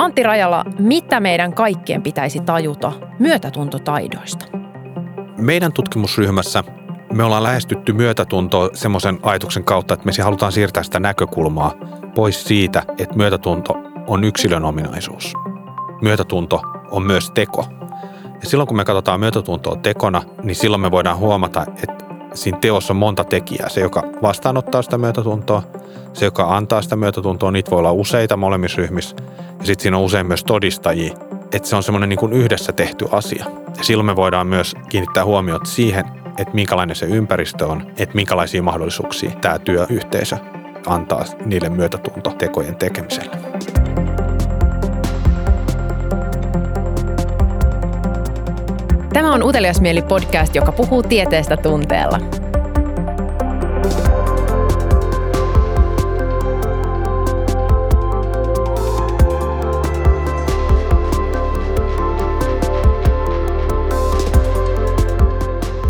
Antti Rajala, mitä meidän kaikkien pitäisi tajuta myötätuntotaidoista? Meidän tutkimusryhmässä me ollaan lähestytty myötätuntoa semmoisen ajatuksen kautta, että me halutaan siirtää sitä näkökulmaa pois siitä, että myötätunto on yksilön ominaisuus. Myötätunto on myös teko. Ja silloin kun me katsotaan myötätuntoa tekona, niin silloin me voidaan huomata, että siinä teossa on monta tekijää. Se, joka vastaanottaa sitä myötätuntoa, se, joka antaa sitä myötätuntoa, niitä voi olla useita molemmissa ryhmissä. Ja sitten siinä on usein myös todistajia, että se on semmoinen niin kuin yhdessä tehty asia. Ja silloin me voidaan myös kiinnittää huomiota siihen, että minkälainen se ympäristö on, että minkälaisia mahdollisuuksia tämä työyhteisö antaa niille myötätuntotekojen tekemiselle. Tämä on Utelias mieli podcast, joka puhuu tieteestä tunteella.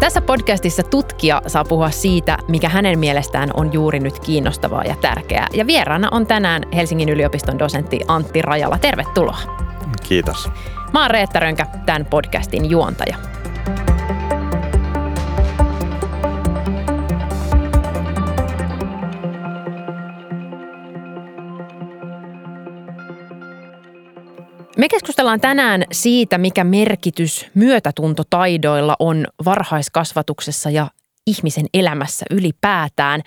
Tässä podcastissa tutkija saa puhua siitä, mikä hänen mielestään on juuri nyt kiinnostavaa ja tärkeää. Ja vieraana on tänään Helsingin yliopiston dosentti Antti Rajala. Tervetuloa. Kiitos. Mä oon Reetta Rönkä, tämän podcastin juontaja. Me keskustellaan tänään siitä, mikä merkitys myötätuntotaidoilla on varhaiskasvatuksessa ja ihmisen elämässä ylipäätään.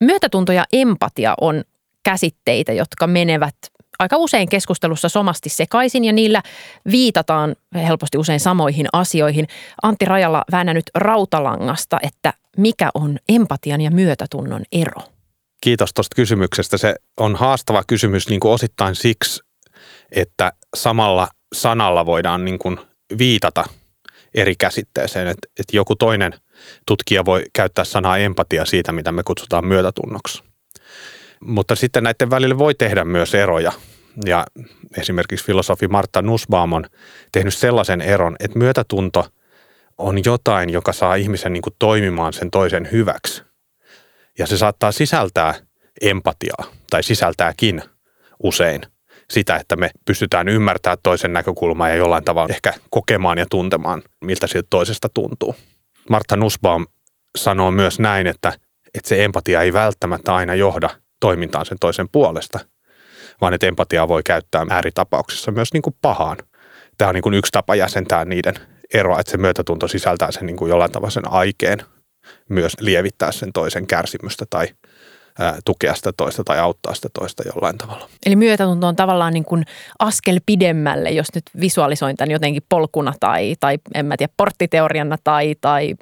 Myötätunto ja empatia on käsitteitä, jotka menevät aika usein keskustelussa somasti sekaisin ja niillä viitataan helposti usein samoihin asioihin. Antti Rajalla väännä nyt rautalangasta, että mikä on empatian ja myötätunnon ero? Kiitos tuosta kysymyksestä. Se on haastava kysymys niin kuin osittain siksi, että samalla sanalla voidaan niin kuin viitata eri käsitteeseen. Että, että joku toinen tutkija voi käyttää sanaa empatia siitä, mitä me kutsutaan myötätunnoksi. Mutta sitten näiden välillä voi tehdä myös eroja. Ja esimerkiksi filosofi Martta Nussbaum on tehnyt sellaisen eron, että myötätunto on jotain, joka saa ihmisen niin kuin toimimaan sen toisen hyväksi. Ja se saattaa sisältää empatiaa tai sisältääkin usein sitä, että me pystytään ymmärtämään toisen näkökulmaa ja jollain tavalla ehkä kokemaan ja tuntemaan, miltä siltä toisesta tuntuu. Martta Nussbaum sanoo myös näin, että, että se empatia ei välttämättä aina johda toimintaan sen toisen puolesta, vaan että empatiaa voi käyttää ääritapauksissa myös niin kuin pahaan. Tämä on niin kuin yksi tapa jäsentää niiden eroa, että se myötätunto sisältää sen niin kuin jollain tavalla sen aikeen myös lievittää sen toisen kärsimystä tai tukea sitä toista tai auttaa sitä toista jollain tavalla. Eli myötätunto on tavallaan niin kuin askel pidemmälle, jos nyt visualisoin tämän jotenkin polkuna tai, tai en mä tiedä, porttiteoriana tai, tai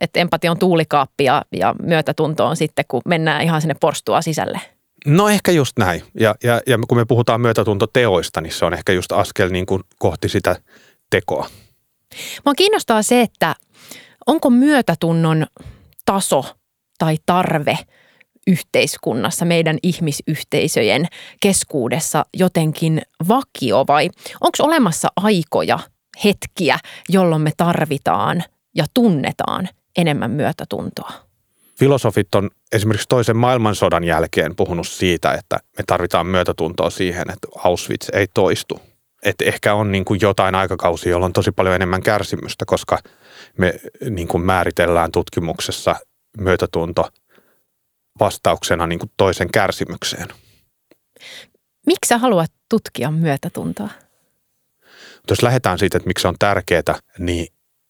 että empatia on tuulikaappi ja, ja myötätunto on sitten, kun mennään ihan sinne porstua sisälle. No ehkä just näin. Ja, ja, ja kun me puhutaan myötätuntoteoista, niin se on ehkä just askel niin kuin kohti sitä tekoa. Mua kiinnostaa se, että onko myötätunnon taso tai tarve – yhteiskunnassa, meidän ihmisyhteisöjen keskuudessa jotenkin vakio vai onko olemassa aikoja, hetkiä, jolloin me tarvitaan ja tunnetaan enemmän myötätuntoa? Filosofit on esimerkiksi toisen maailmansodan jälkeen puhunut siitä, että me tarvitaan myötätuntoa siihen, että Auschwitz ei toistu. Että ehkä on niin kuin jotain aikakausia, jolla on tosi paljon enemmän kärsimystä, koska me niin kuin määritellään tutkimuksessa myötätunto vastauksena niin kuin toisen kärsimykseen. Miksi sä haluat tutkia myötätuntoa? Jos lähdetään siitä, että miksi se on tärkeää, niin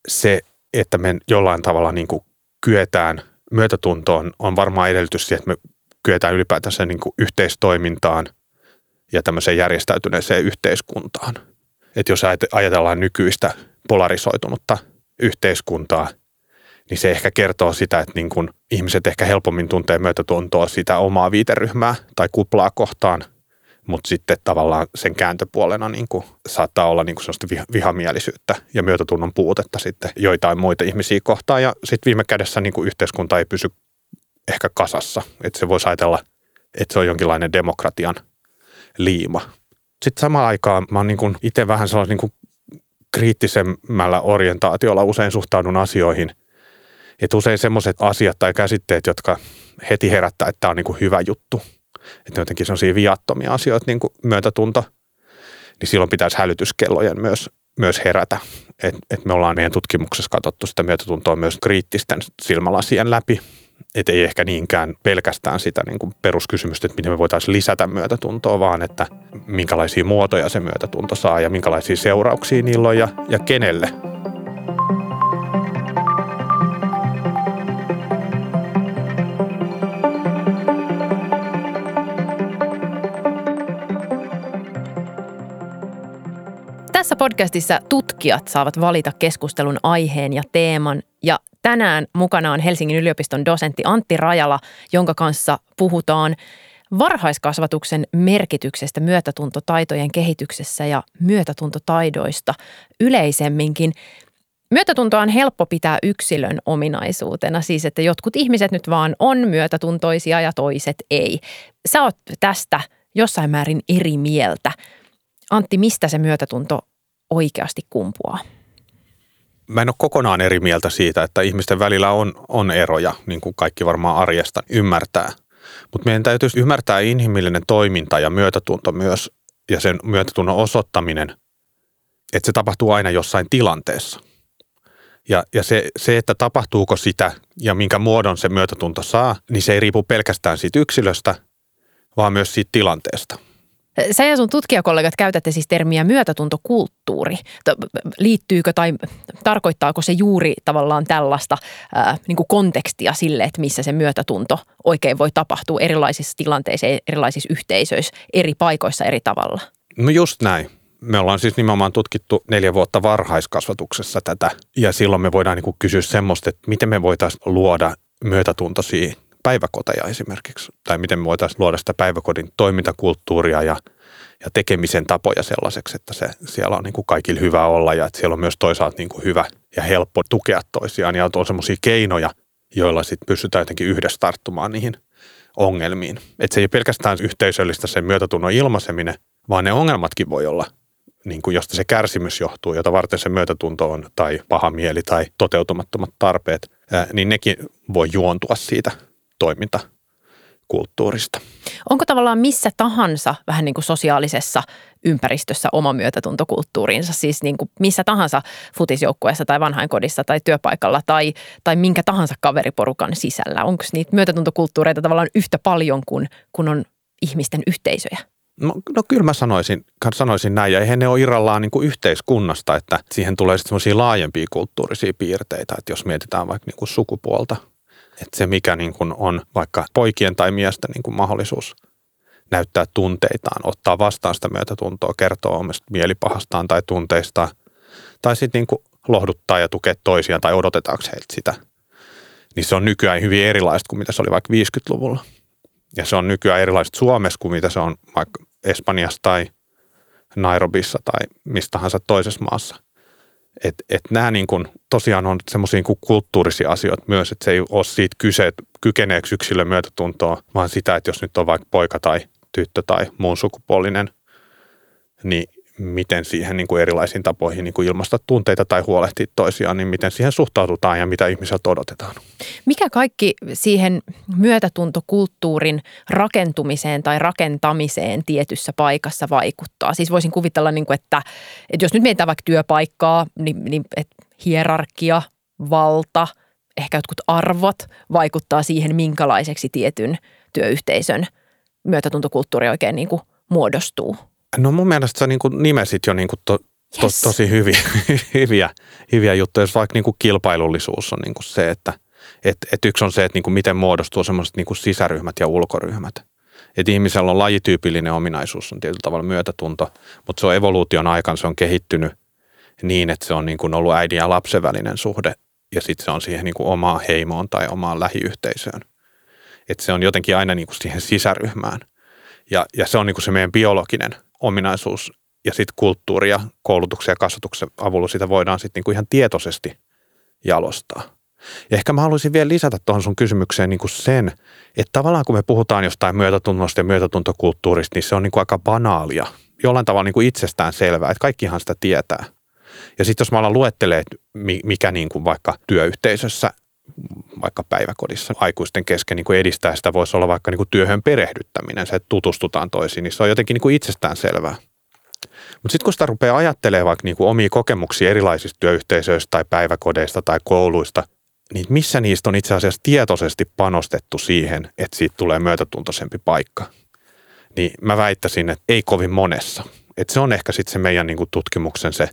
se, että me jollain tavalla niin kuin kyetään myötätuntoon, on varmaan edellytys siihen, että me kyetään ylipäätänsä niin kuin yhteistoimintaan ja tämmöiseen järjestäytyneeseen yhteiskuntaan. Että jos ajatellaan nykyistä polarisoitunutta yhteiskuntaa – niin se ehkä kertoo sitä, että niin kun ihmiset ehkä helpommin tuntee myötätuntoa sitä omaa viiteryhmää tai kuplaa kohtaan, mutta sitten tavallaan sen kääntöpuolena niin kuin saattaa olla niin kuin sellaista vihamielisyyttä ja myötätunnon puutetta sitten joitain muita ihmisiä kohtaan. Ja sitten viime kädessä niin kuin yhteiskunta ei pysy ehkä kasassa. Että se voisi ajatella, että se on jonkinlainen demokratian liima. Sitten samaan aikaan mä oon niin itse vähän sellaisen niin kriittisemmällä orientaatiolla usein suhtaudun asioihin – että usein semmoiset asiat tai käsitteet, jotka heti herättää, että tämä on niin hyvä juttu. Että jotenkin sellaisia viattomia asioita, niin kuin myötätunto, niin silloin pitäisi hälytyskellojen myös, myös herätä. Et, et me ollaan meidän tutkimuksessa katsottu sitä myötätuntoa myös kriittisten silmälasien läpi. Että ei ehkä niinkään pelkästään sitä niin kuin peruskysymystä, että miten me voitaisiin lisätä myötätuntoa, vaan että minkälaisia muotoja se myötätunto saa ja minkälaisia seurauksia niillä on ja, ja kenelle Tässä podcastissa tutkijat saavat valita keskustelun aiheen ja teeman ja tänään mukana on Helsingin yliopiston dosentti Antti Rajala, jonka kanssa puhutaan varhaiskasvatuksen merkityksestä myötätuntotaitojen kehityksessä ja myötätuntotaidoista yleisemminkin. Myötätuntoa on helppo pitää yksilön ominaisuutena, siis että jotkut ihmiset nyt vaan on myötätuntoisia ja toiset ei. Sä oot tästä jossain määrin eri mieltä. Antti, mistä se myötätunto oikeasti kumpuaa? Mä en ole kokonaan eri mieltä siitä, että ihmisten välillä on, on eroja, niin kuin kaikki varmaan arjesta ymmärtää. Mutta meidän täytyisi ymmärtää inhimillinen toiminta ja myötätunto myös, ja sen myötätunnon osoittaminen, että se tapahtuu aina jossain tilanteessa. Ja, ja se, se, että tapahtuuko sitä ja minkä muodon se myötätunto saa, niin se ei riipu pelkästään siitä yksilöstä, vaan myös siitä tilanteesta – Sä ja sun tutkijakollegat käytätte siis termiä myötätuntokulttuuri. Liittyykö tai tarkoittaako se juuri tavallaan tällaista ää, niin kuin kontekstia sille, että missä se myötätunto oikein voi tapahtua erilaisissa tilanteissa, erilaisissa yhteisöissä, eri paikoissa eri tavalla? No just näin. Me ollaan siis nimenomaan tutkittu neljä vuotta varhaiskasvatuksessa tätä ja silloin me voidaan niin kuin kysyä semmoista, että miten me voitaisiin luoda myötätuntoisia päiväkoteja esimerkiksi, tai miten me voitaisiin luoda sitä päiväkodin toimintakulttuuria ja, ja tekemisen tapoja sellaiseksi, että se, siellä on niin kuin kaikille hyvä olla ja että siellä on myös toisaalta niin kuin hyvä ja helppo tukea toisiaan ja on semmoisia keinoja, joilla sitten pystytään jotenkin yhdessä tarttumaan niihin ongelmiin. Että se ei ole pelkästään yhteisöllistä sen myötätunnon ilmaiseminen, vaan ne ongelmatkin voi olla, niin kuin josta se kärsimys johtuu, jota varten se myötätunto on, tai paha mieli tai toteutumattomat tarpeet, niin nekin voi juontua siitä toimintakulttuurista. Onko tavallaan missä tahansa vähän niin kuin sosiaalisessa ympäristössä oma myötätuntokulttuuriinsa, siis niin kuin missä tahansa futisjoukkueessa tai vanhainkodissa tai työpaikalla tai, tai minkä tahansa kaveriporukan sisällä? Onko niitä myötätuntokulttuureita tavallaan yhtä paljon kuin, kuin on ihmisten yhteisöjä? No, no kyllä mä sanoisin, sanoisin näin, ja eihän ne ole irrallaan niin kuin yhteiskunnasta, että siihen tulee sitten semmoisia laajempia kulttuurisia piirteitä, että jos mietitään vaikka niin kuin sukupuolta – että se, mikä niin kuin on vaikka poikien tai miesten niin kuin mahdollisuus näyttää tunteitaan, ottaa vastaan sitä myötätuntoa, kertoa omista mielipahastaan tai tunteistaan, tai sitten niin lohduttaa ja tukea toisiaan tai odotetaanko heiltä sitä, niin se on nykyään hyvin erilaista kuin mitä se oli vaikka 50-luvulla. Ja se on nykyään erilaista Suomessa kuin mitä se on vaikka Espanjassa tai Nairobissa tai mistä tahansa toisessa maassa. Että et nämä niin kuin tosiaan on semmoisia niin kulttuurisia asioita myös, että se ei ole siitä kyse, että kykeneekö yksilön myötätuntoa, vaan sitä, että jos nyt on vaikka poika tai tyttö tai muun sukupuolinen, niin miten siihen niin kuin erilaisiin tapoihin niin kuin ilmaista tunteita tai huolehtia toisiaan, niin miten siihen suhtaudutaan ja mitä ihmiseltä odotetaan. Mikä kaikki siihen myötätuntokulttuurin rakentumiseen tai rakentamiseen tietyssä paikassa vaikuttaa? Siis voisin kuvitella, niin kuin, että, että jos nyt mietitään vaikka työpaikkaa, niin, niin että hierarkia, valta, ehkä jotkut arvot vaikuttaa siihen, minkälaiseksi tietyn työyhteisön myötätuntokulttuuri oikein niin kuin muodostuu. No mun mielestä sä niin kuin nimesit jo niin kuin to, to, yes. tosi hyviä, hyviä, hyviä juttuja, jos vaikka niin kuin kilpailullisuus on niin kuin se, että et, et yksi on se, että niin kuin miten muodostuu semmoiset niin kuin sisäryhmät ja ulkoryhmät. Että ihmisellä on lajityypillinen ominaisuus, on tietyllä tavalla myötätunto, mutta se on evoluution aikana, se on kehittynyt niin, että se on niin kuin ollut äidin ja lapsen välinen suhde ja sitten se on siihen niin kuin omaan heimoon tai omaan lähiyhteisöön. Että se on jotenkin aina niin kuin siihen sisäryhmään – ja, ja se on niin kuin se meidän biologinen ominaisuus ja sitten kulttuuri ja koulutuksen ja kasvatuksen avulla sitä voidaan sitten niin kuin ihan tietoisesti jalostaa. Ja ehkä mä haluaisin vielä lisätä tuohon sun kysymykseen niin kuin sen, että tavallaan kun me puhutaan jostain myötätunnosta ja myötätuntokulttuurista, niin se on niin kuin aika banaalia, jollain tavalla niin kuin itsestään selvää, että kaikkihan sitä tietää. Ja sitten jos mä alan luettelee, mikä niin kuin vaikka työyhteisössä vaikka päiväkodissa aikuisten kesken niin kuin edistää sitä, voisi olla vaikka niin kuin työhön perehdyttäminen, se, että tutustutaan toisiin, niin se on jotenkin niin kuin itsestään selvää. Mutta sitten kun sitä rupeaa ajattelemaan vaikka niinku omia kokemuksia erilaisista työyhteisöistä tai päiväkodeista tai kouluista, niin missä niistä on itse asiassa tietoisesti panostettu siihen, että siitä tulee myötätuntoisempi paikka? Niin mä väittäisin, että ei kovin monessa. Et se on ehkä sitten se meidän niinku tutkimuksen se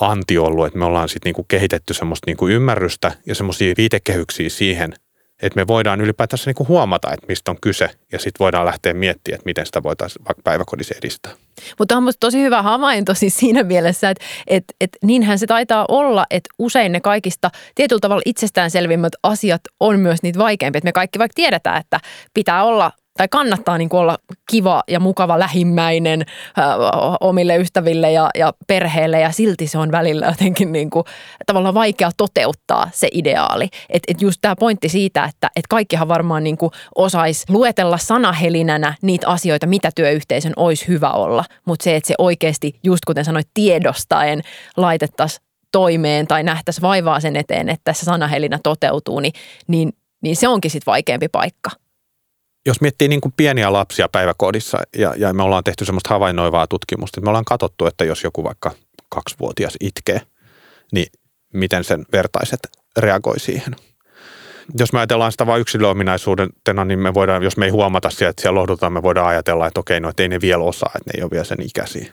anti ollut, että me ollaan sitten niinku kehitetty semmoista niinku ymmärrystä ja semmoisia viitekehyksiä siihen – että me voidaan ylipäätänsä niin huomata, että mistä on kyse ja sitten voidaan lähteä miettimään, että miten sitä voitaisiin vaikka päiväkodissa edistää. Mutta on minusta tosi hyvä havainto siis siinä mielessä, että, että, että niinhän se taitaa olla, että usein ne kaikista tietyllä tavalla itsestäänselvimmät asiat on myös niitä vaikeimpia. Että me kaikki vaikka tiedetään, että pitää olla – tai kannattaa niin kuin olla kiva ja mukava lähimmäinen ö, omille ystäville ja, ja perheelle. Ja silti se on välillä jotenkin niin kuin, tavallaan vaikea toteuttaa se ideaali. Että et just tämä pointti siitä, että et kaikkihan varmaan niin osaisi luetella sanahelinänä niitä asioita, mitä työyhteisön olisi hyvä olla, mutta se, että se oikeasti just kuten sanoit tiedostaen laitettaisiin toimeen tai nähtäisiin vaivaa sen eteen, että tässä sanahelinä toteutuu, niin, niin, niin se onkin sitten vaikeampi paikka jos miettii niin kuin pieniä lapsia päiväkodissa ja, ja me ollaan tehty semmoista havainnoivaa tutkimusta, että me ollaan katsottu, että jos joku vaikka kaksivuotias itkee, niin miten sen vertaiset reagoi siihen. Jos me ajatellaan sitä vain yksilöominaisuudena, niin me voidaan, jos me ei huomata sieltä, että siellä lohdutaan, me voidaan ajatella, että okei, no että ei ne vielä osaa, että ne ei ole vielä sen ikäisiä.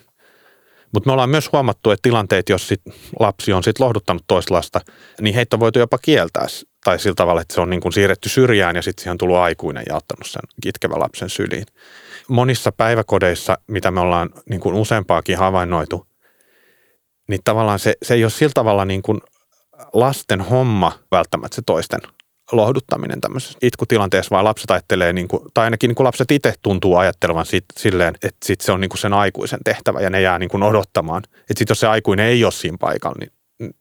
Mutta me ollaan myös huomattu, että tilanteet, jos sit lapsi on sit lohduttanut toista lasta, niin heitä on voitu jopa kieltää tai sillä tavalla, että se on niin kuin siirretty syrjään ja sitten siihen on tullut aikuinen ja ottanut sen kitkevän lapsen syliin. Monissa päiväkodeissa, mitä me ollaan niin kuin useampaakin havainnoitu, niin tavallaan se, se ei ole sillä tavalla niin kuin lasten homma välttämättä se toisten lohduttaminen tämmöisessä itkutilanteessa, vaan lapset ajattelee, niin kuin, tai ainakin niin kuin lapset itse tuntuu ajattelevan sit, silleen, että sit se on niin kuin sen aikuisen tehtävä ja ne jää niin kuin odottamaan. Että sitten jos se aikuinen ei ole siinä paikalla, niin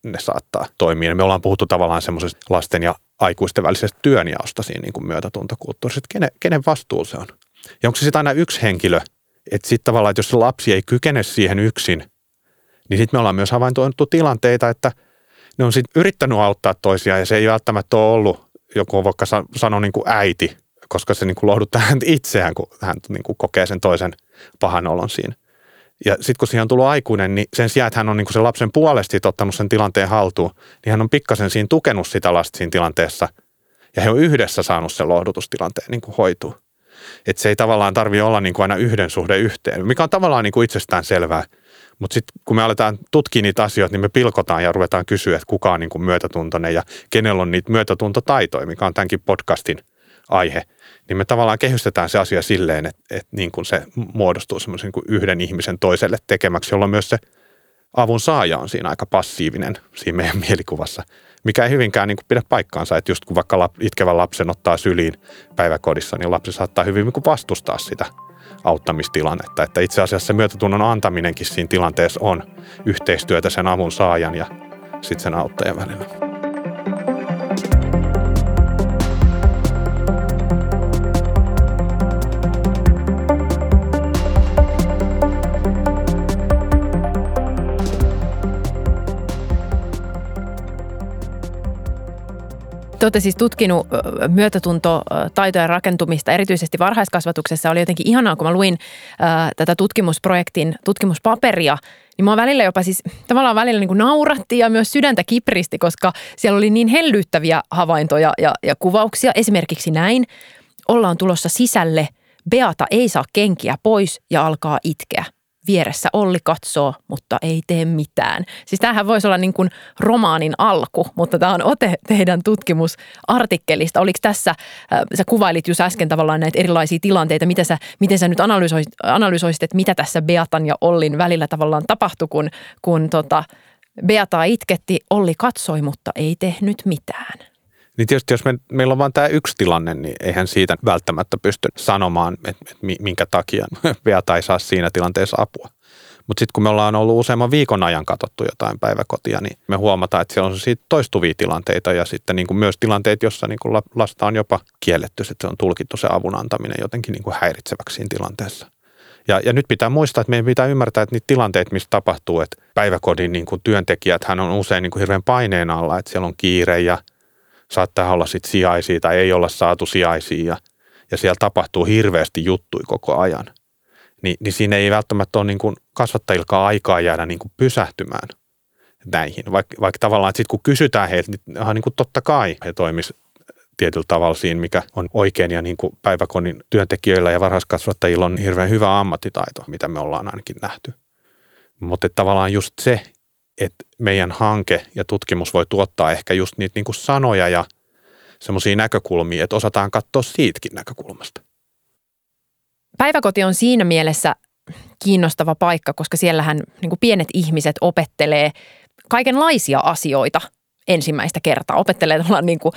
ne saattaa toimia. Me ollaan puhuttu tavallaan semmoisesta lasten ja aikuisten välisestä työnjaosta siinä niin kuin myötätuntokulttuurissa, että kenen, kenen vastuu se on. Ja onko se sitten aina yksi henkilö, että sitten tavallaan, että jos lapsi ei kykene siihen yksin, niin sitten me ollaan myös havaintoitu tilanteita, että ne on sitten yrittänyt auttaa toisiaan ja se ei välttämättä ole ollut joku vaikka sano niin kuin äiti, koska se niin kuin lohduttaa häntä itseään, kun hän niin kuin kokee sen toisen pahan olon siinä. Ja sitten kun siihen on tullut aikuinen, niin sen sijaan, että hän on niin kuin sen lapsen puolesti ottanut sen tilanteen haltuun, niin hän on pikkasen siinä tukenut sitä lasta siinä tilanteessa. Ja he on yhdessä saanut sen lohdutustilanteen niin kuin hoituu. Että se ei tavallaan tarvi olla niin kuin aina yhden suhde yhteen, mikä on tavallaan niin kuin itsestään selvää. Mutta sitten kun me aletaan tutkia niitä asioita, niin me pilkotaan ja ruvetaan kysyä, että kuka on niin kuin myötätuntoinen ja kenellä on niitä myötätuntotaitoja, mikä on tämänkin podcastin aihe. Niin me tavallaan kehystetään se asia silleen, että, että niin kuin se muodostuu semmoisen niin yhden ihmisen toiselle tekemäksi, jolloin myös se avun saaja on siinä aika passiivinen siinä meidän mielikuvassa, mikä ei hyvinkään niin kuin pidä paikkaansa, että just kun vaikka itkevän lapsen ottaa syliin päiväkodissa, niin lapsi saattaa hyvin niin kuin vastustaa sitä auttamistilannetta, että itse asiassa se myötätunnon antaminenkin siinä tilanteessa on yhteistyötä sen avun saajan ja sitten sen auttajan välillä. Te olette siis tutkinut myötätuntotaitojen rakentumista erityisesti varhaiskasvatuksessa. Oli jotenkin ihanaa, kun mä luin äh, tätä tutkimusprojektin tutkimuspaperia, niin mua välillä jopa siis tavallaan välillä niin kuin nauratti ja myös sydäntä kipristi, koska siellä oli niin hellyttäviä havaintoja ja, ja kuvauksia. Esimerkiksi näin, ollaan tulossa sisälle, Beata ei saa kenkiä pois ja alkaa itkeä vieressä Olli katsoo, mutta ei tee mitään. Siis tämähän voisi olla niin kuin romaanin alku, mutta tämä on ote teidän tutkimusartikkelista. Oliko tässä, äh, sä kuvailit just äsken tavallaan näitä erilaisia tilanteita, miten sä, miten sä nyt analysoisit, analysoisit, että mitä tässä Beatan ja Ollin välillä tavallaan tapahtui, kun, kun tota, Beata itketti, Olli katsoi, mutta ei tehnyt mitään. Niin tietysti jos me, meillä on vain tämä yksi tilanne, niin eihän siitä välttämättä pysty sanomaan, että, että minkä takia Beata ei saa siinä tilanteessa apua. Mutta sitten kun me ollaan ollut useamman viikon ajan katsottu jotain päiväkotia, niin me huomataan, että siellä on siitä toistuvia tilanteita ja sitten niin kuin myös tilanteet, jossa niin kuin lasta on jopa kielletty, että se on tulkittu se avun antaminen jotenkin niin kuin häiritseväksi siinä tilanteessa. Ja, ja nyt pitää muistaa, että meidän pitää ymmärtää, että niitä tilanteita, missä tapahtuu, että päiväkodin niin kuin työntekijät, hän on usein niin kuin hirveän paineen alla, että siellä on kiire ja saattaa olla sitten sijaisia tai ei olla saatu sijaisia ja, ja siellä tapahtuu hirveästi juttui koko ajan. niin, niin siinä ei välttämättä ole niin kuin kasvattajilkaan aikaa jäädä niin kuin pysähtymään näihin. Vaikka, vaikka tavallaan, sitten kun kysytään heiltä, niin ihan niin kuin totta kai he toimisivat tietyllä tavalla siinä, mikä on oikein ja niin kuin päiväkodin työntekijöillä ja varhaiskasvattajilla on hirveän hyvä ammattitaito, mitä me ollaan ainakin nähty. Mutta tavallaan just se, että meidän hanke ja tutkimus voi tuottaa ehkä just niitä niin kuin sanoja ja semmoisia näkökulmia, että osataan katsoa siitäkin näkökulmasta. Päiväkoti on siinä mielessä kiinnostava paikka, koska siellähän niin kuin pienet ihmiset opettelee kaikenlaisia asioita ensimmäistä kertaa, opettelee niin kuin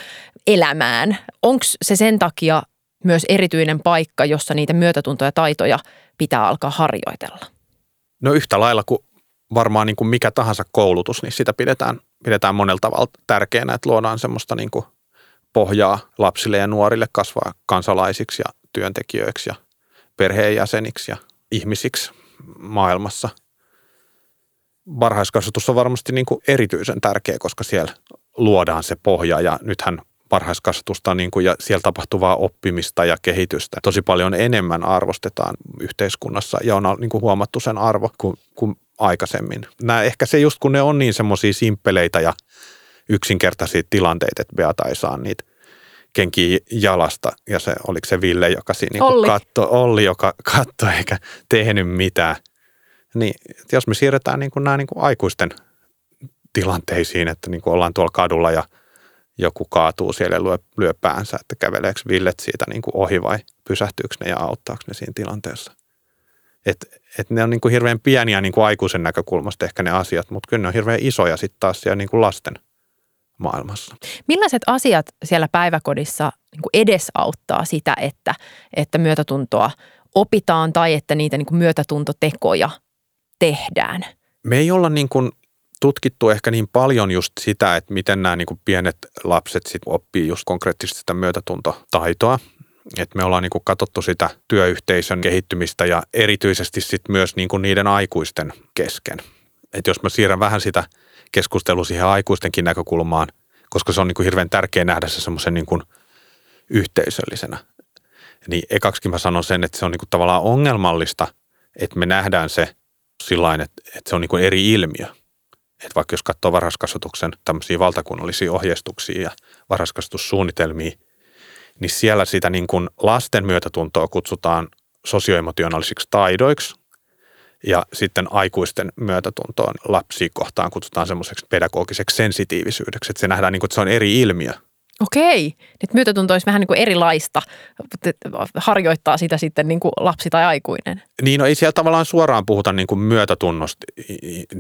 elämään. Onko se sen takia myös erityinen paikka, jossa niitä myötätuntoja ja taitoja pitää alkaa harjoitella? No yhtä lailla kuin varmaan niin kuin mikä tahansa koulutus, niin sitä pidetään, pidetään monella tavalla tärkeänä, että luodaan semmoista niin kuin pohjaa lapsille ja nuorille kasvaa kansalaisiksi ja työntekijöiksi ja perheenjäseniksi ja ihmisiksi maailmassa. Varhaiskasvatus on varmasti niin kuin erityisen tärkeä, koska siellä luodaan se pohja ja nythän varhaiskasvatusta niin kuin ja siellä tapahtuvaa oppimista ja kehitystä tosi paljon enemmän arvostetaan yhteiskunnassa ja on niin kuin huomattu sen arvo kuin, kuin aikaisemmin. Nämä, ehkä se just kun ne on niin semmoisia simppeleitä ja yksinkertaisia tilanteita, että Beata ei saa niitä kenkiä jalasta ja se, oliko se Ville, joka siinä niin Olli. Katto, Olli, joka katsoi eikä tehnyt mitään. Niin jos me siirretään niin kuin nämä niin kuin aikuisten tilanteisiin, että niin kuin ollaan tuolla kadulla ja joku kaatuu siellä ja lyö, lyö päänsä, että käveleekö Villet siitä niin kuin ohi vai pysähtyykö ne ja auttaako ne siinä tilanteessa. Et, et ne on niin kuin hirveän pieniä niin kuin aikuisen näkökulmasta ehkä ne asiat, mutta kyllä ne on hirveän isoja sitten taas siellä niin kuin lasten maailmassa. Millaiset asiat siellä päiväkodissa niin kuin edesauttaa sitä, että, että myötätuntoa opitaan tai että niitä niin kuin myötätuntotekoja tehdään? Me ei olla niin kuin tutkittu ehkä niin paljon just sitä, että miten nämä niin kuin pienet lapset sit oppii just konkreettisesti sitä myötätuntotaitoa. Et me ollaan niin kuin katsottu sitä työyhteisön kehittymistä ja erityisesti sit myös niin kuin niiden aikuisten kesken. Et jos mä siirrän vähän sitä keskustelua siihen aikuistenkin näkökulmaan, koska se on niin kuin hirveän tärkeää nähdä se semmoisen niin yhteisöllisenä. Niin ekaksikin mä sanon sen, että se on niin kuin tavallaan ongelmallista, että me nähdään se sillä että, että se on niin kuin eri ilmiö. Että vaikka jos katsoo varhaiskasvatuksen tämmöisiä valtakunnallisia ohjeistuksia ja varhaiskasvatussuunnitelmia, niin siellä sitä niin kuin lasten myötätuntoa kutsutaan sosioemotionaalisiksi taidoiksi ja sitten aikuisten myötätuntoon lapsia kohtaan kutsutaan semmoiseksi pedagogiseksi sensitiivisyydeksi, että se nähdään niin kuin, että se on eri ilmiö. Okei, nyt myötätunto olisi vähän niin kuin erilaista, harjoittaa sitä sitten niin kuin lapsi tai aikuinen. Niin, no ei siellä tavallaan suoraan puhuta niin kuin myötätunnosta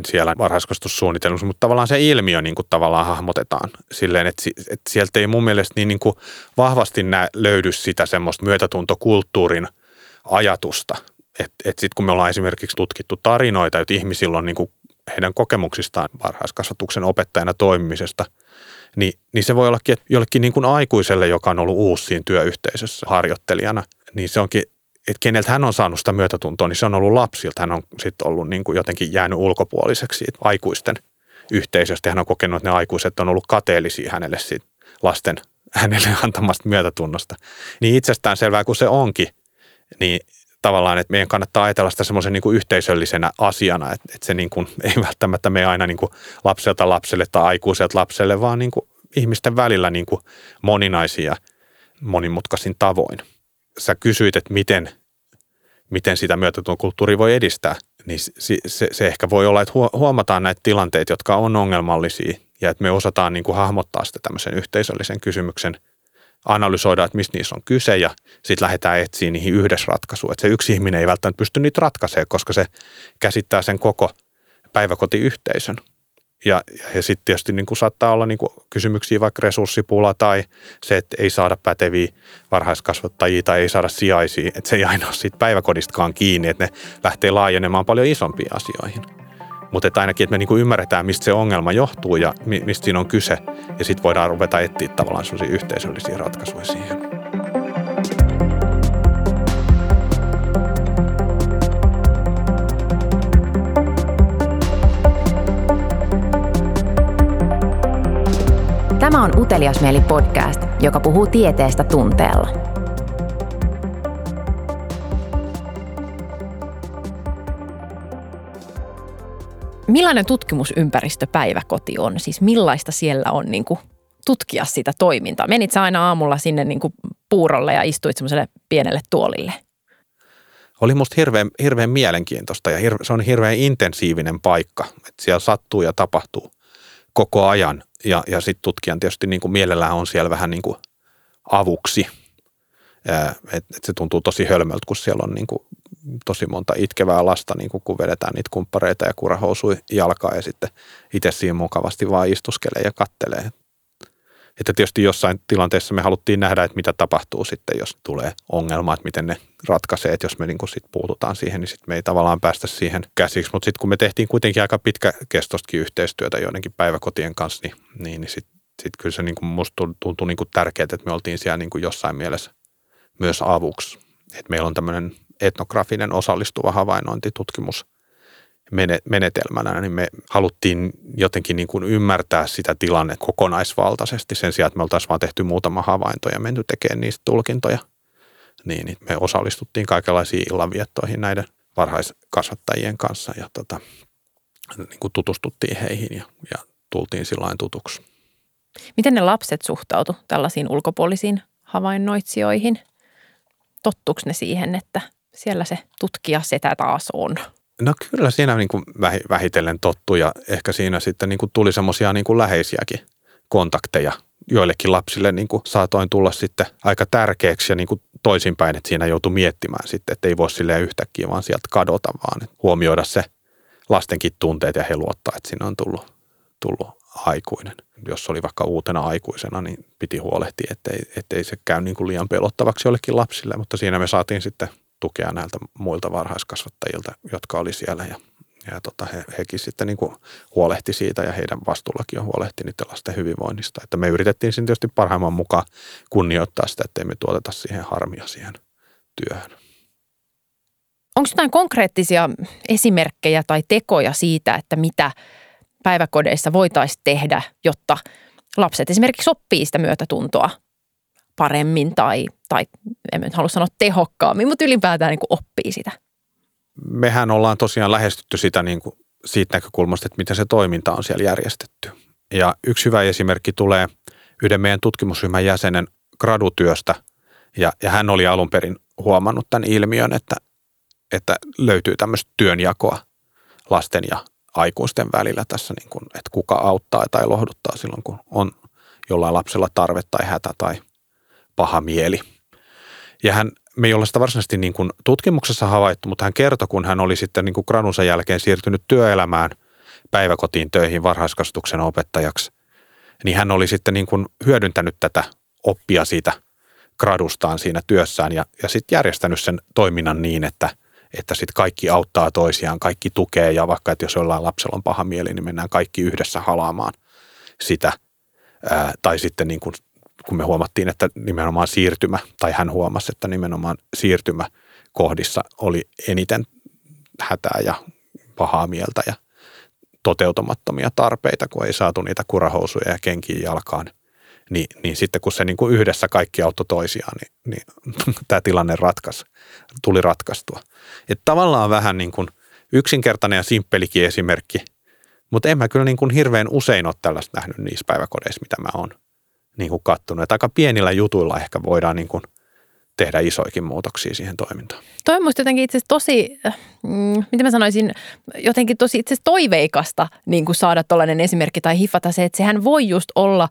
siellä varhaiskasvatussuunnitelmassa, mutta tavallaan se ilmiö niin kuin tavallaan hahmotetaan silleen, että, että sieltä ei mun mielestä niin, niin kuin vahvasti nä, löydy sitä semmoista myötätuntokulttuurin ajatusta. Että et sitten kun me ollaan esimerkiksi tutkittu tarinoita, että ihmisillä on niin kuin heidän kokemuksistaan varhaiskasvatuksen opettajana toimimisesta – niin, niin se voi ollakin, että jollekin niin kuin aikuiselle, joka on ollut uusi siinä työyhteisössä harjoittelijana, niin se onkin, että keneltä hän on saanut sitä myötätuntoa, niin se on ollut lapsilta. Hän on sitten ollut niin kuin jotenkin jäänyt ulkopuoliseksi siitä aikuisten yhteisöstä. Hän on kokenut, että ne aikuiset on ollut kateellisia hänelle siitä lasten hänelle antamasta myötätunnosta. Niin itsestään selvää kuin se onkin, niin tavallaan, että meidän kannattaa ajatella sitä semmoisen niin kuin yhteisöllisenä asiana, että, että se niin kuin, ei välttämättä mene aina niin kuin lapselta lapselle tai aikuiselta lapselle, vaan niin kuin ihmisten välillä niin kuin moninaisia monimutkaisin tavoin. Sä kysyit, että miten, miten sitä myötätuon kulttuuria voi edistää, niin se, se, se ehkä voi olla, että huomataan näitä tilanteita, jotka on ongelmallisia ja että me osataan niin kuin hahmottaa sitä tämmöisen yhteisöllisen kysymyksen – analysoida, että mistä niissä on kyse ja sitten lähdetään etsiä niihin yhdessä ratkaisua. Että se yksi ihminen ei välttämättä pysty niitä ratkaisemaan, koska se käsittää sen koko päiväkotiyhteisön. Ja, ja sitten tietysti niin kuin saattaa olla niin kuin kysymyksiä vaikka resurssipula tai se, että ei saada päteviä varhaiskasvattajia tai ei saada sijaisia. Että se ei aina ole siitä päiväkodistakaan kiinni, että ne lähtee laajenemaan paljon isompiin asioihin. Mutta että ainakin, että me niinku ymmärretään, mistä se ongelma johtuu ja mistä siinä on kyse. Ja sitten voidaan ruveta etsiä tavallaan sellaisia yhteisöllisiä ratkaisuja siihen. Tämä on Utelias mieli podcast, joka puhuu tieteestä tunteella. Millainen tutkimusympäristö päiväkoti on? Siis millaista siellä on niin kuin tutkia sitä toimintaa? Menit sä aina aamulla sinne niin kuin puurolle ja istuit semmoiselle pienelle tuolille? Oli musta hirveän, hirveän mielenkiintoista ja hirve, se on hirveän intensiivinen paikka. Että siellä sattuu ja tapahtuu koko ajan ja, ja sitten tutkijan tietysti niin kuin mielellään on siellä vähän niin kuin avuksi. Et, et se tuntuu tosi hölmöltä, kun siellä on niin kuin tosi monta itkevää lasta, niin kuin kun vedetään niitä kumppareita ja kurahousui jalkaa ja sitten itse siinä mukavasti vaan istuskelee ja kattelee. Että tietysti jossain tilanteessa me haluttiin nähdä, että mitä tapahtuu sitten, jos tulee ongelma, että miten ne ratkaisee, että jos me niin sit puututaan siihen, niin sitten me ei tavallaan päästä siihen käsiksi. Mutta sitten kun me tehtiin kuitenkin aika pitkäkestostakin yhteistyötä joidenkin päiväkotien kanssa, niin, niin, niin sitten sit kyllä se niin kuin musta tuntui niin kuin tärkeää, että me oltiin siellä niin kuin jossain mielessä myös avuksi. Että meillä on tämmöinen etnografinen osallistuva havainnointitutkimus menetelmänä, niin me haluttiin jotenkin niin kuin ymmärtää sitä tilanne kokonaisvaltaisesti sen sijaan, että me oltaisiin vaan tehty muutama havainto ja menty tekemään niistä tulkintoja. Niin, niin me osallistuttiin kaikenlaisiin illanviettoihin näiden varhaiskasvattajien kanssa ja tota, niin kuin tutustuttiin heihin ja, ja tultiin sillä tutuksi. Miten ne lapset suhtautu tällaisiin ulkopuolisiin havainnoitsijoihin? Tottuuko ne siihen, että siellä se tutkija setä taas on? No kyllä siinä niin kuin vähitellen tottu ja ehkä siinä sitten niin kuin tuli semmoisia niin läheisiäkin kontakteja joillekin lapsille niin kuin saatoin tulla sitten aika tärkeäksi ja niin kuin toisinpäin, että siinä joutui miettimään sitten, että ei voi silleen yhtäkkiä vaan sieltä kadota, vaan huomioida se lastenkin tunteet ja he luottaa, että sinne on tullut, tullut aikuinen. Jos oli vaikka uutena aikuisena, niin piti huolehtia, ettei, ettei se käy niin kuin liian pelottavaksi jollekin lapsille, mutta siinä me saatiin sitten tukea näiltä muilta varhaiskasvattajilta, jotka oli siellä ja, ja tota, he, hekin sitten niin kuin huolehti siitä ja heidän vastuullakin on huolehti niiden lasten hyvinvoinnista. Että me yritettiin siinä tietysti parhaimman mukaan kunnioittaa sitä, ettei me tuoteta siihen harmia siihen työhön. Onko jotain konkreettisia esimerkkejä tai tekoja siitä, että mitä päiväkodeissa voitaisiin tehdä, jotta lapset esimerkiksi oppii sitä myötätuntoa paremmin tai, tai en nyt halua sanoa tehokkaammin, mutta ylipäätään niin kuin oppii sitä? Mehän ollaan tosiaan lähestytty sitä niin kuin siitä näkökulmasta, että miten se toiminta on siellä järjestetty. Ja yksi hyvä esimerkki tulee yhden meidän tutkimusryhmän jäsenen gradutyöstä, ja, ja hän oli alun perin huomannut tämän ilmiön, että, että löytyy tämmöistä työnjakoa lasten ja aikuisten välillä tässä, niin kuin, että kuka auttaa tai lohduttaa silloin, kun on jollain lapsella tarve tai hätä tai paha mieli. Ja hän, me ei ole sitä varsinaisesti niin kuin tutkimuksessa havaittu, mutta hän kertoi, kun hän oli sitten niin kuin gradunsa jälkeen siirtynyt työelämään päiväkotiin töihin varhaiskasvatuksen opettajaksi, niin hän oli sitten niin kuin hyödyntänyt tätä oppia siitä gradustaan siinä työssään ja, ja sitten järjestänyt sen toiminnan niin, että, että sitten kaikki auttaa toisiaan, kaikki tukee ja vaikka, että jos jollain lapsella on paha mieli, niin mennään kaikki yhdessä halaamaan sitä. Ää, tai sitten niin kuin kun me huomattiin, että nimenomaan siirtymä, tai hän huomasi, että nimenomaan siirtymä kohdissa oli eniten hätää ja pahaa mieltä ja toteutumattomia tarpeita, kun ei saatu niitä kurahousuja ja kenkiä jalkaan, niin, niin sitten kun se niin kuin yhdessä kaikki auttoi toisiaan, niin, niin tämä tilanne ratkaisi, tuli ratkaistua. Että tavallaan vähän niin kuin yksinkertainen ja simppelikin esimerkki, mutta en mä kyllä niin kuin hirveän usein ole tällaista nähnyt niissä päiväkodeissa, mitä mä oon niin kuin kattonut. Että aika pienillä jutuilla ehkä voidaan niin kuin tehdä isoikin muutoksia siihen toimintaan. Toi on jotenkin itse asiassa tosi, mm, miten mä sanoisin, jotenkin tosi itse toiveikasta niin kuin saada tällainen esimerkki tai hifata se, että sehän voi just olla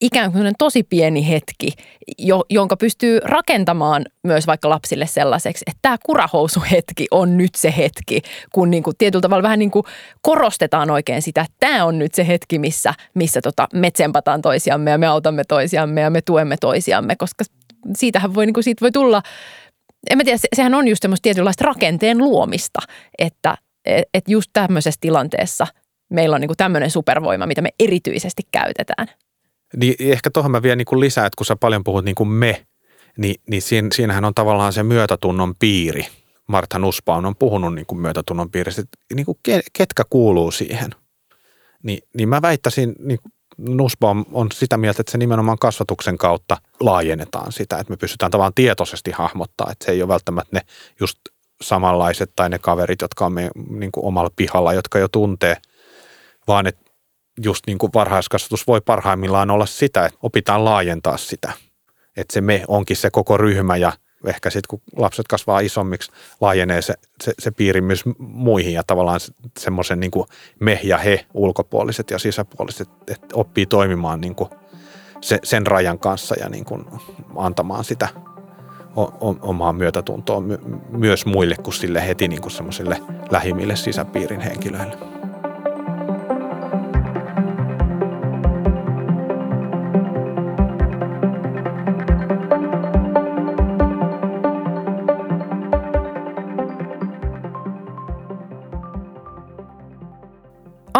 ikään kuin tosi pieni hetki, jo, jonka pystyy rakentamaan myös vaikka lapsille sellaiseksi, että tämä kurahousuhetki on nyt se hetki, kun niin kuin tietyllä tavalla vähän niin kuin korostetaan oikein sitä, että tämä on nyt se hetki, missä, missä tota me tsempataan toisiamme ja me autamme toisiamme ja me tuemme toisiamme, koska siitähän voi, niin kuin siitä voi tulla, en mä tiedä, se, sehän on just semmoista tietynlaista rakenteen luomista, että et just tämmöisessä tilanteessa meillä on niin kuin tämmöinen supervoima, mitä me erityisesti käytetään. Niin ehkä tuohon mä vielä niin kuin lisää, että kun sä paljon puhut niin kuin me, niin, niin siinä, siinähän on tavallaan se myötätunnon piiri. Martha Nussbaum on puhunut niin kuin myötätunnon piiristä, että niin kuin ketkä kuuluu siihen. Niin, niin mä väittäisin, niin Nussbaum on sitä mieltä, että se nimenomaan kasvatuksen kautta laajennetaan sitä, että me pystytään tavallaan tietoisesti hahmottaa, että se ei ole välttämättä ne just samanlaiset tai ne kaverit, jotka on meidän niin kuin omalla pihalla, jotka jo tuntee – vaan että just niin kuin varhaiskasvatus voi parhaimmillaan olla sitä, että opitaan laajentaa sitä. Että se me onkin se koko ryhmä ja ehkä sitten kun lapset kasvaa isommiksi, laajenee se, se, se piiri myös muihin ja tavallaan semmoisen niin me ja he ulkopuoliset ja sisäpuoliset, että oppii toimimaan niin kuin se, sen rajan kanssa ja niin kuin antamaan sitä omaa myötätuntoa my, myös muille kuin sille heti niin kuin semmoisille lähimmille sisäpiirin henkilöille.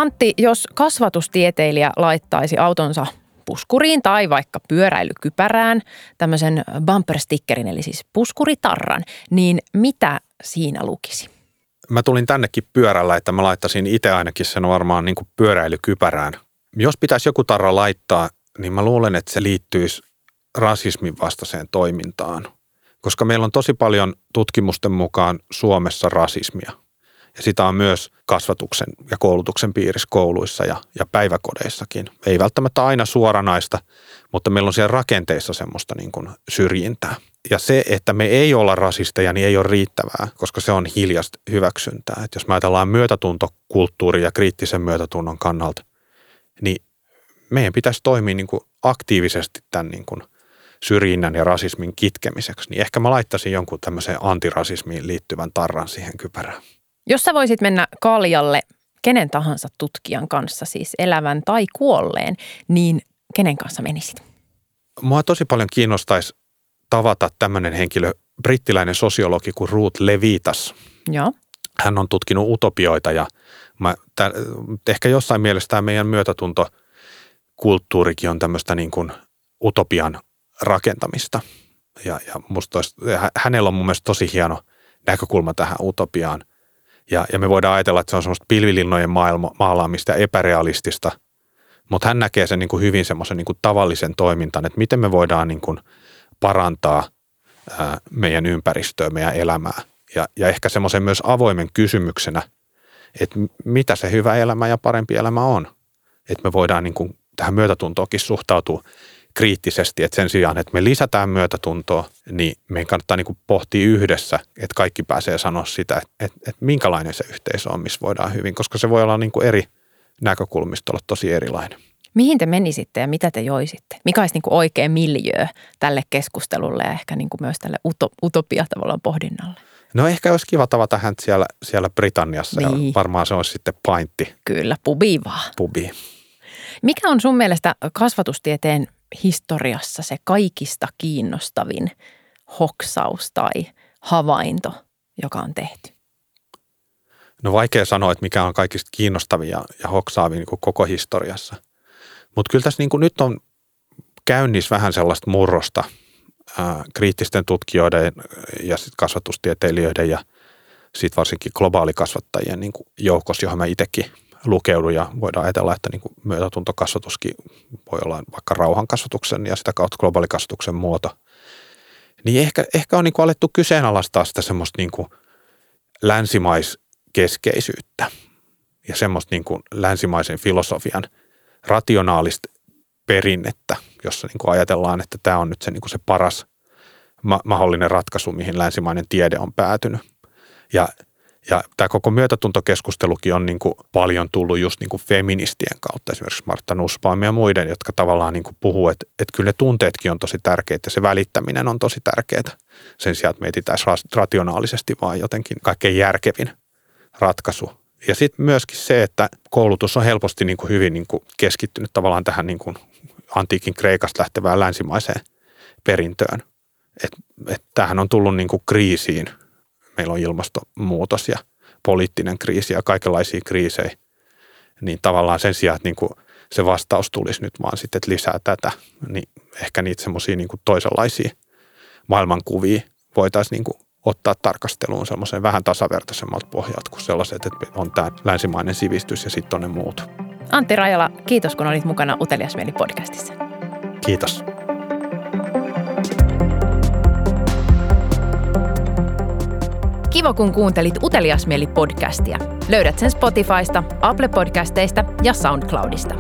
Antti, jos kasvatustieteilijä laittaisi autonsa puskuriin tai vaikka pyöräilykypärään tämmöisen bumper stickerin, eli siis puskuritarran, niin mitä siinä lukisi? Mä tulin tännekin pyörällä, että mä laittaisin itse ainakin sen varmaan niin kuin pyöräilykypärään. Jos pitäisi joku tarra laittaa, niin mä luulen, että se liittyisi rasismin vastaiseen toimintaan. Koska meillä on tosi paljon tutkimusten mukaan Suomessa rasismia – ja sitä on myös kasvatuksen ja koulutuksen piirissä kouluissa ja, ja päiväkodeissakin. Ei välttämättä aina suoranaista, mutta meillä on siellä rakenteissa semmoista niin kuin syrjintää. Ja se, että me ei olla rasisteja, niin ei ole riittävää, koska se on hiljasta hyväksyntää. Et jos me ajatellaan myötätuntokulttuuri ja kriittisen myötätunnon kannalta, niin meidän pitäisi toimia niin kuin aktiivisesti tämän niin kuin syrjinnän ja rasismin kitkemiseksi. Niin ehkä mä laittaisin jonkun tämmöiseen antirasismiin liittyvän tarran siihen kypärään. Jos sä voisit mennä kaljalle kenen tahansa tutkijan kanssa, siis elävän tai kuolleen, niin kenen kanssa menisit? Mua tosi paljon kiinnostaisi tavata tämmöinen henkilö, brittiläinen sosiologi kuin Ruth Levitas. Joo. Hän on tutkinut utopioita ja mä, täh, ehkä jossain mielessä tämä meidän myötätuntokulttuurikin on tämmöistä niin kuin utopian rakentamista. Ja, ja musta olisi, hänellä on mun mielestä tosi hieno näkökulma tähän utopiaan – ja, ja me voidaan ajatella, että se on semmoista pilvilinnojen maailma, maalaamista epärealistista, mutta hän näkee sen niin kuin hyvin semmoisen niin kuin tavallisen toimintan, että miten me voidaan niin kuin parantaa ää, meidän ympäristöä, meidän elämää. Ja, ja ehkä semmoisen myös avoimen kysymyksenä, että mitä se hyvä elämä ja parempi elämä on. Että me voidaan niin kuin tähän myötätuntoonkin suhtautua kriittisesti, että sen sijaan, että me lisätään myötätuntoa, niin meidän kannattaa niin kuin pohtia yhdessä, että kaikki pääsee sanoa sitä, että, että, että minkälainen se yhteisö on, missä voidaan hyvin, koska se voi olla niin kuin eri näkökulmista olla tosi erilainen. Mihin te menisitte ja mitä te joisitte? Mikä olisi niin kuin oikea miljöö tälle keskustelulle ja ehkä niin kuin myös tälle utopia tavallaan pohdinnalle? No ehkä olisi kiva tavata hän siellä, siellä Britanniassa niin. ja varmaan se olisi sitten paintti. Kyllä, pubi vaan. Pubi. Mikä on sun mielestä kasvatustieteen historiassa se kaikista kiinnostavin hoksaus tai havainto, joka on tehty? No vaikea sanoa, että mikä on kaikista kiinnostavin ja, ja hoksaavin niin koko historiassa. Mutta kyllä tässä niin kuin nyt on käynnissä vähän sellaista murrosta ää, kriittisten tutkijoiden ja sit kasvatustieteilijöiden ja sitten varsinkin globaalikasvattajien niin joukossa, johon mä itsekin lukeudu ja voidaan ajatella, että niin kuin myötätuntokasvatuskin voi olla vaikka rauhankasvatuksen ja sitä kautta globaalikasvatuksen muoto. Niin ehkä, ehkä on niin kuin alettu kyseenalaistaa sitä semmoista niin kuin länsimaiskeskeisyyttä ja semmoista niin kuin länsimaisen filosofian rationaalista perinnettä, jossa niin kuin ajatellaan, että tämä on nyt se, niin kuin se paras ma- mahdollinen ratkaisu, mihin länsimainen tiede on päätynyt. Ja ja tämä koko myötätuntokeskustelukin on niin kuin paljon tullut just niin kuin feministien kautta, esimerkiksi Martta Nussbaum ja muiden, jotka tavallaan niin kuin puhuu, että, että kyllä ne tunteetkin on tosi tärkeitä ja se välittäminen on tosi tärkeää. Sen sijaan, että mietitään rationaalisesti, vaan jotenkin kaikkein järkevin ratkaisu. Ja sitten myöskin se, että koulutus on helposti niin kuin hyvin niin kuin keskittynyt tavallaan tähän niin kuin antiikin Kreikasta lähtevään länsimaiseen perintöön. Että et tämähän on tullut niin kuin kriisiin – meillä on ilmastonmuutos ja poliittinen kriisi ja kaikenlaisia kriisejä, niin tavallaan sen sijaan, että niin kuin se vastaus tulisi nyt vaan sitten, että lisää tätä, niin ehkä niitä semmoisia niin toisenlaisia maailmankuvia voitaisiin niin kuin ottaa tarkasteluun semmoisen vähän tasavertaisemmalta pohjalta kuin sellaiset, että on tämä länsimainen sivistys ja sitten on ne muut. Antti Rajala, kiitos kun olit mukana Utelias Mieli podcastissa. Kiitos. Kiva kun kuuntelit Uteliasmieli podcastia. Löydät sen Spotifysta, Apple Podcasteista ja SoundCloudista.